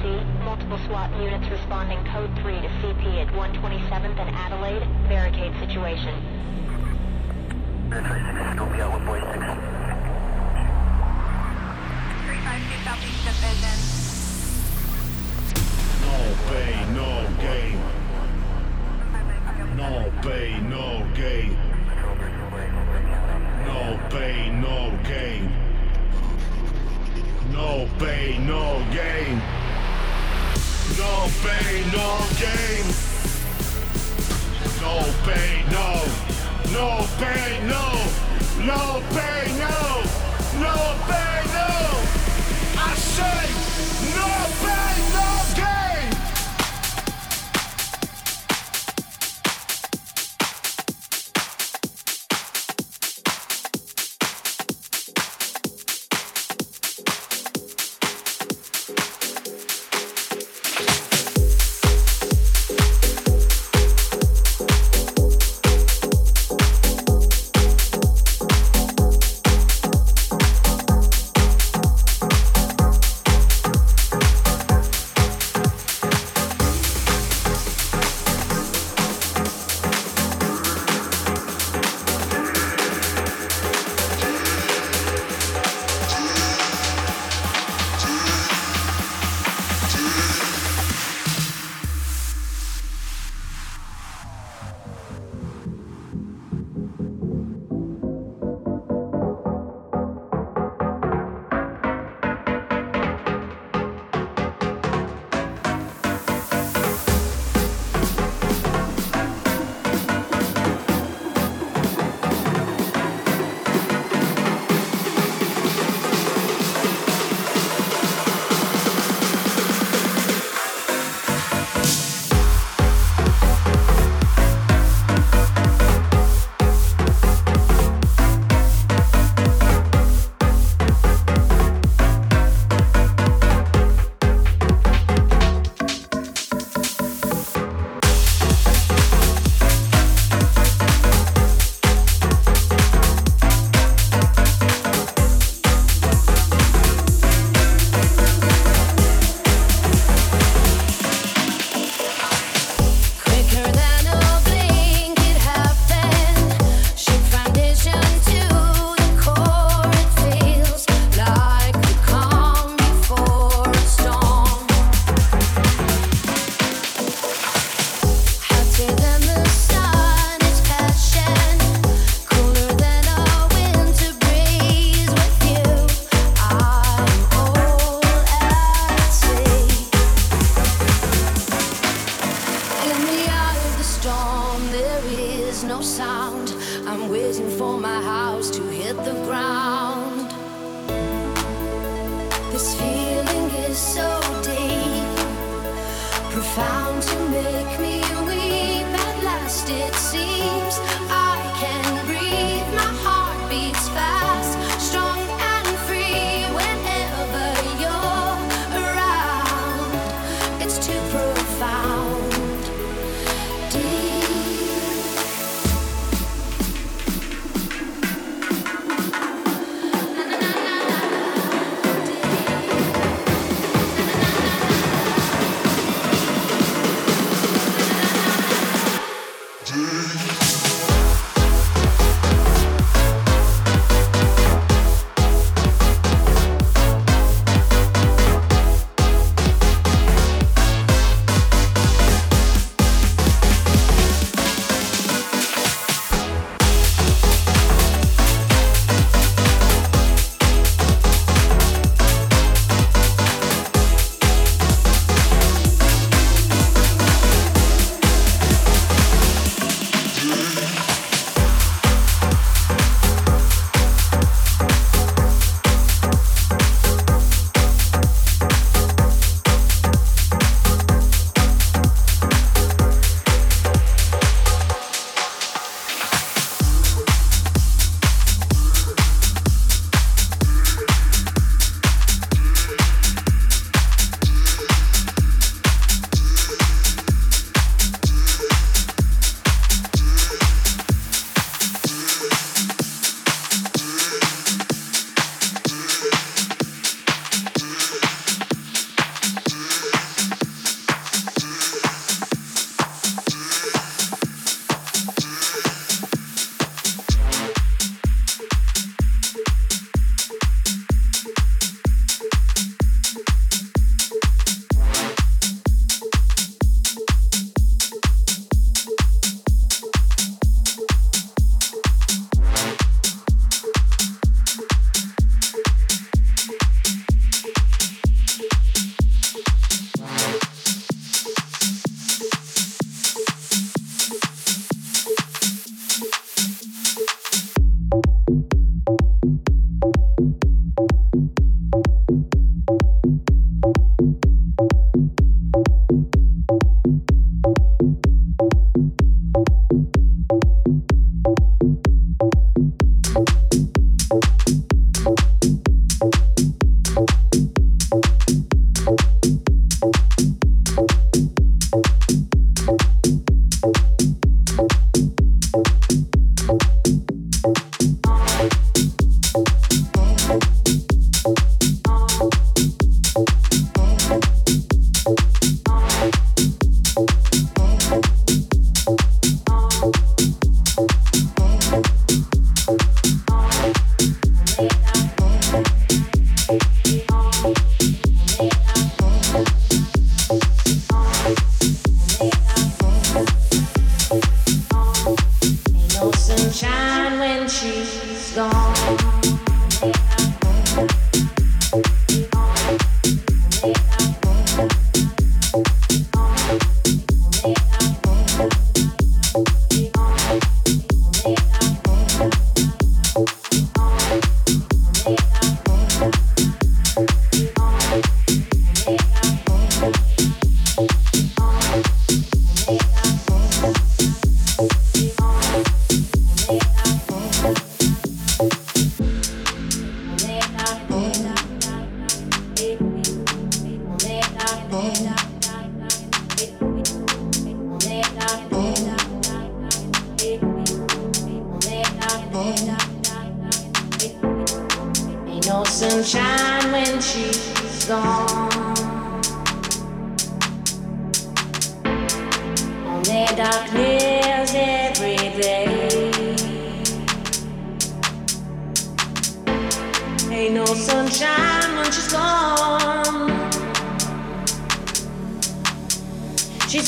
NYC. Multiple SWAT units responding code 3 to CP at 127th and Adelaide. Barricade situation. Scope out with boy 6. 352 Southeast Division. No pain, no gain. No pain, no gain. No pain, no gain. No pain, no gain. No pain, no gain. No pain, no. No pain, no. No pain, no. No pain, no. I say no pain,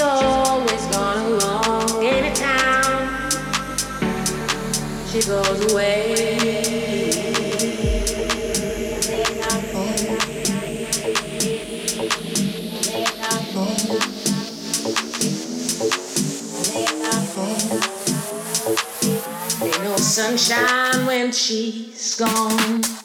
always gone wrong anytime she goes away. Ain't no sunshine when she's gone.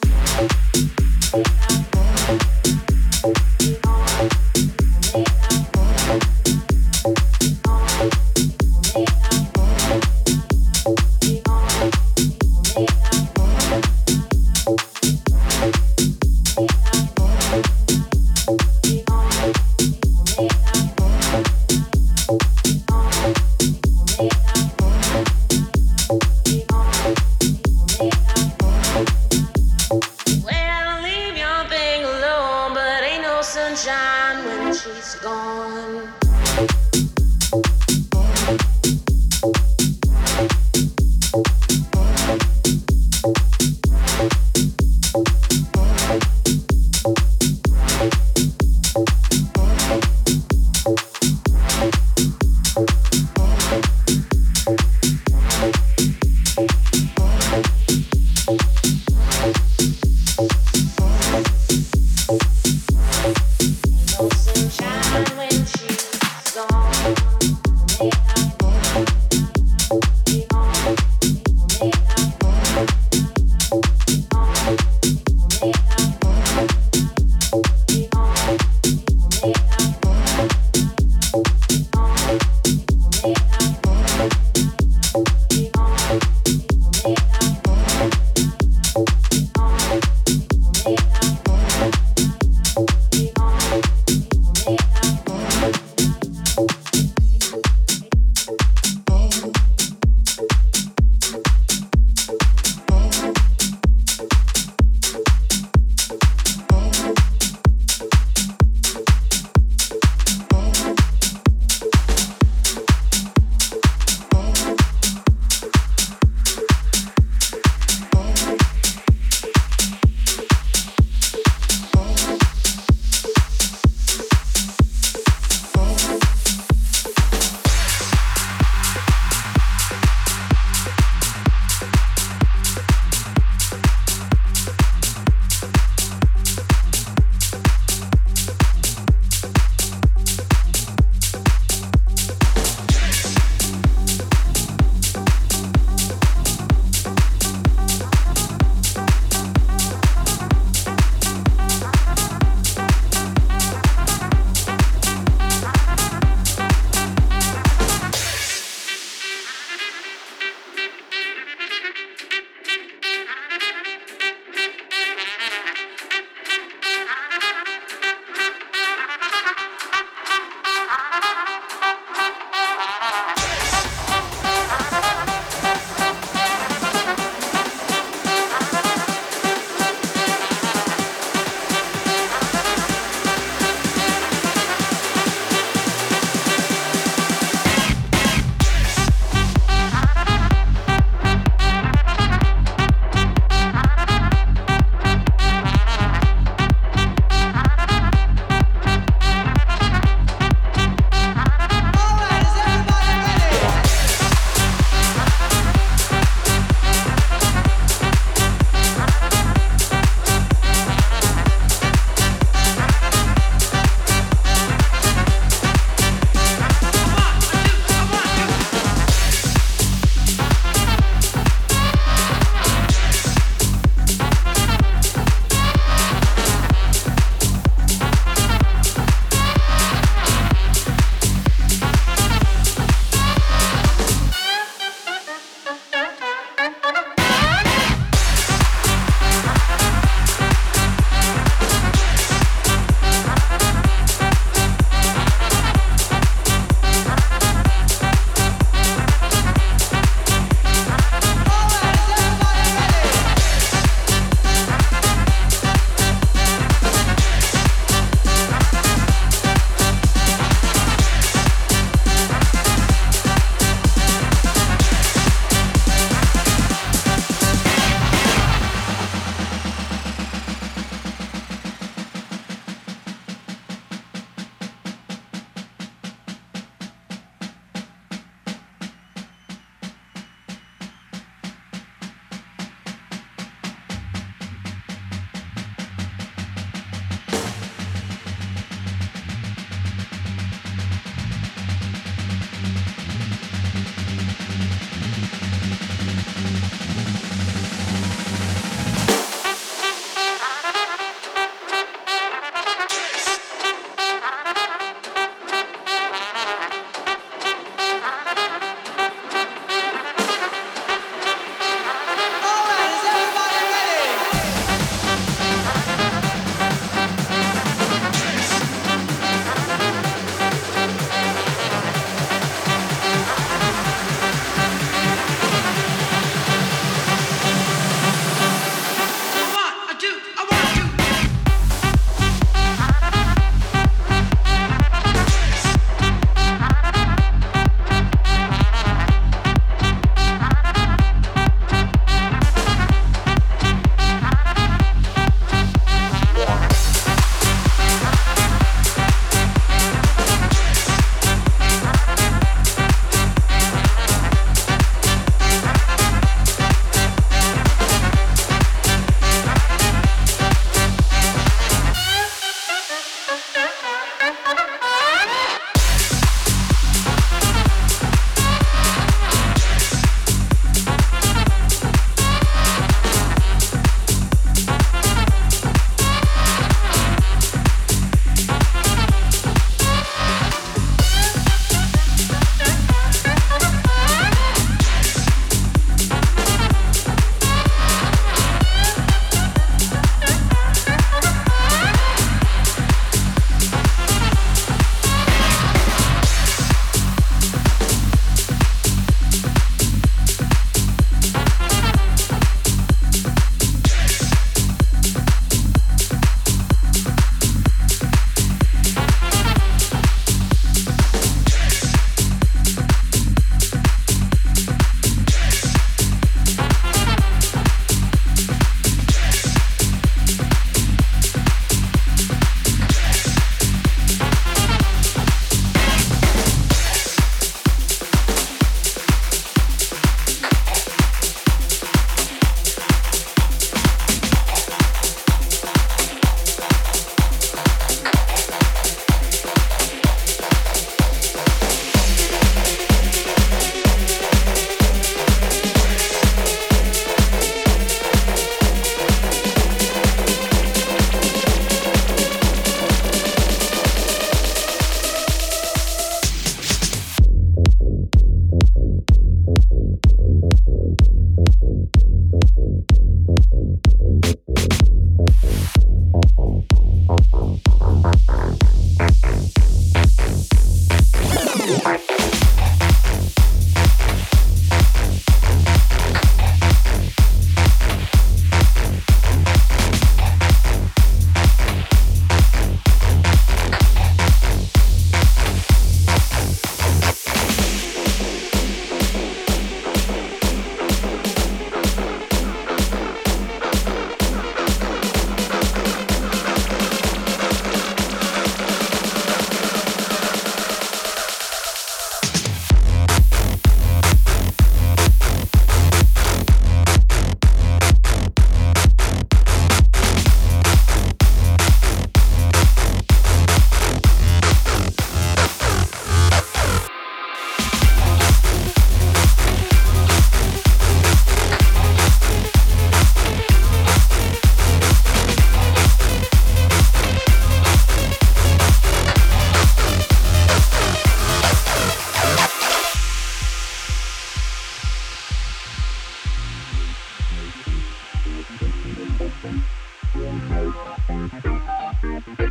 Thank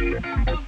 you.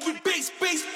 Fuck